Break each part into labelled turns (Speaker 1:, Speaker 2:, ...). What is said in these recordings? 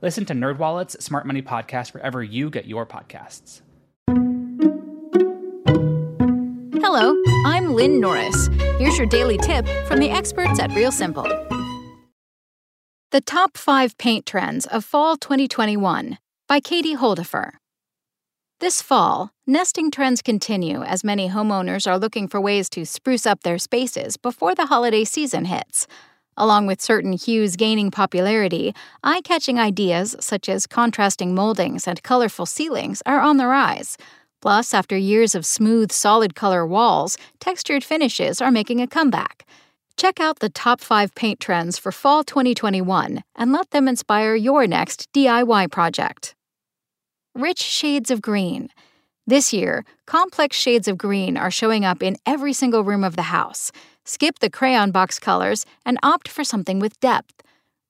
Speaker 1: Listen to NerdWallet's Smart Money Podcast wherever you get your podcasts.
Speaker 2: Hello, I'm Lynn Norris. Here's your daily tip from the experts at Real Simple. The Top 5 Paint Trends of Fall 2021 by Katie Holdefehr. This fall, nesting trends continue as many homeowners are looking for ways to spruce up their spaces before the holiday season hits. Along with certain hues gaining popularity, eye catching ideas such as contrasting moldings and colorful ceilings are on the rise. Plus, after years of smooth, solid color walls, textured finishes are making a comeback. Check out the top five paint trends for fall 2021 and let them inspire your next DIY project rich shades of green. This year, complex shades of green are showing up in every single room of the house. Skip the crayon box colors and opt for something with depth.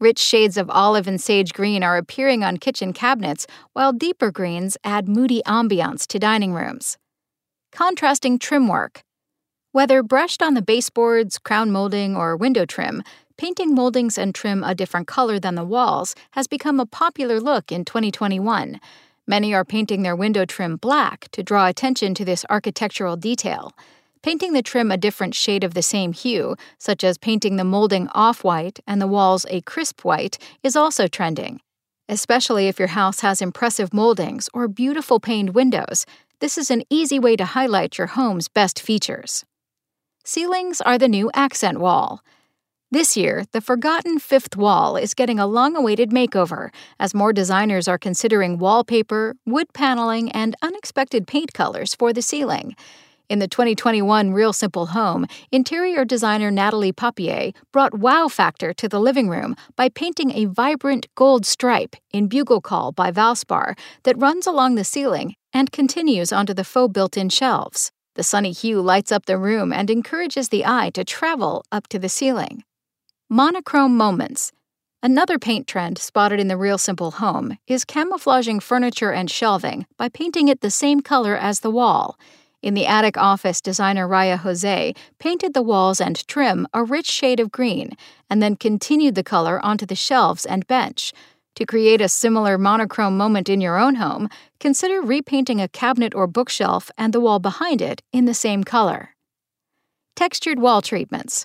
Speaker 2: Rich shades of olive and sage green are appearing on kitchen cabinets, while deeper greens add moody ambiance to dining rooms. Contrasting trim work. Whether brushed on the baseboards, crown molding, or window trim, painting moldings and trim a different color than the walls has become a popular look in 2021. Many are painting their window trim black to draw attention to this architectural detail. Painting the trim a different shade of the same hue, such as painting the molding off white and the walls a crisp white, is also trending. Especially if your house has impressive moldings or beautiful paned windows, this is an easy way to highlight your home's best features. Ceilings are the new accent wall. This year, the forgotten fifth wall is getting a long awaited makeover as more designers are considering wallpaper, wood paneling, and unexpected paint colors for the ceiling. In the 2021 Real Simple Home, interior designer Natalie Papier brought wow factor to the living room by painting a vibrant gold stripe in Bugle Call by Valspar that runs along the ceiling and continues onto the faux built in shelves. The sunny hue lights up the room and encourages the eye to travel up to the ceiling. Monochrome moments. Another paint trend spotted in the Real Simple home is camouflaging furniture and shelving by painting it the same color as the wall. In the attic office, designer Raya Jose painted the walls and trim a rich shade of green and then continued the color onto the shelves and bench. To create a similar monochrome moment in your own home, consider repainting a cabinet or bookshelf and the wall behind it in the same color. Textured wall treatments.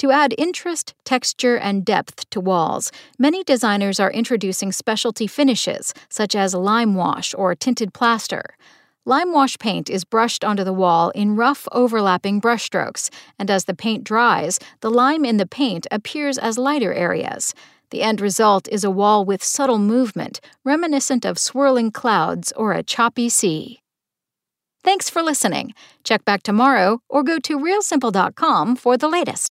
Speaker 2: To add interest, texture, and depth to walls, many designers are introducing specialty finishes, such as lime wash or tinted plaster. Lime wash paint is brushed onto the wall in rough, overlapping brushstrokes, and as the paint dries, the lime in the paint appears as lighter areas. The end result is a wall with subtle movement, reminiscent of swirling clouds or a choppy sea. Thanks for listening. Check back tomorrow or go to realsimple.com for the latest.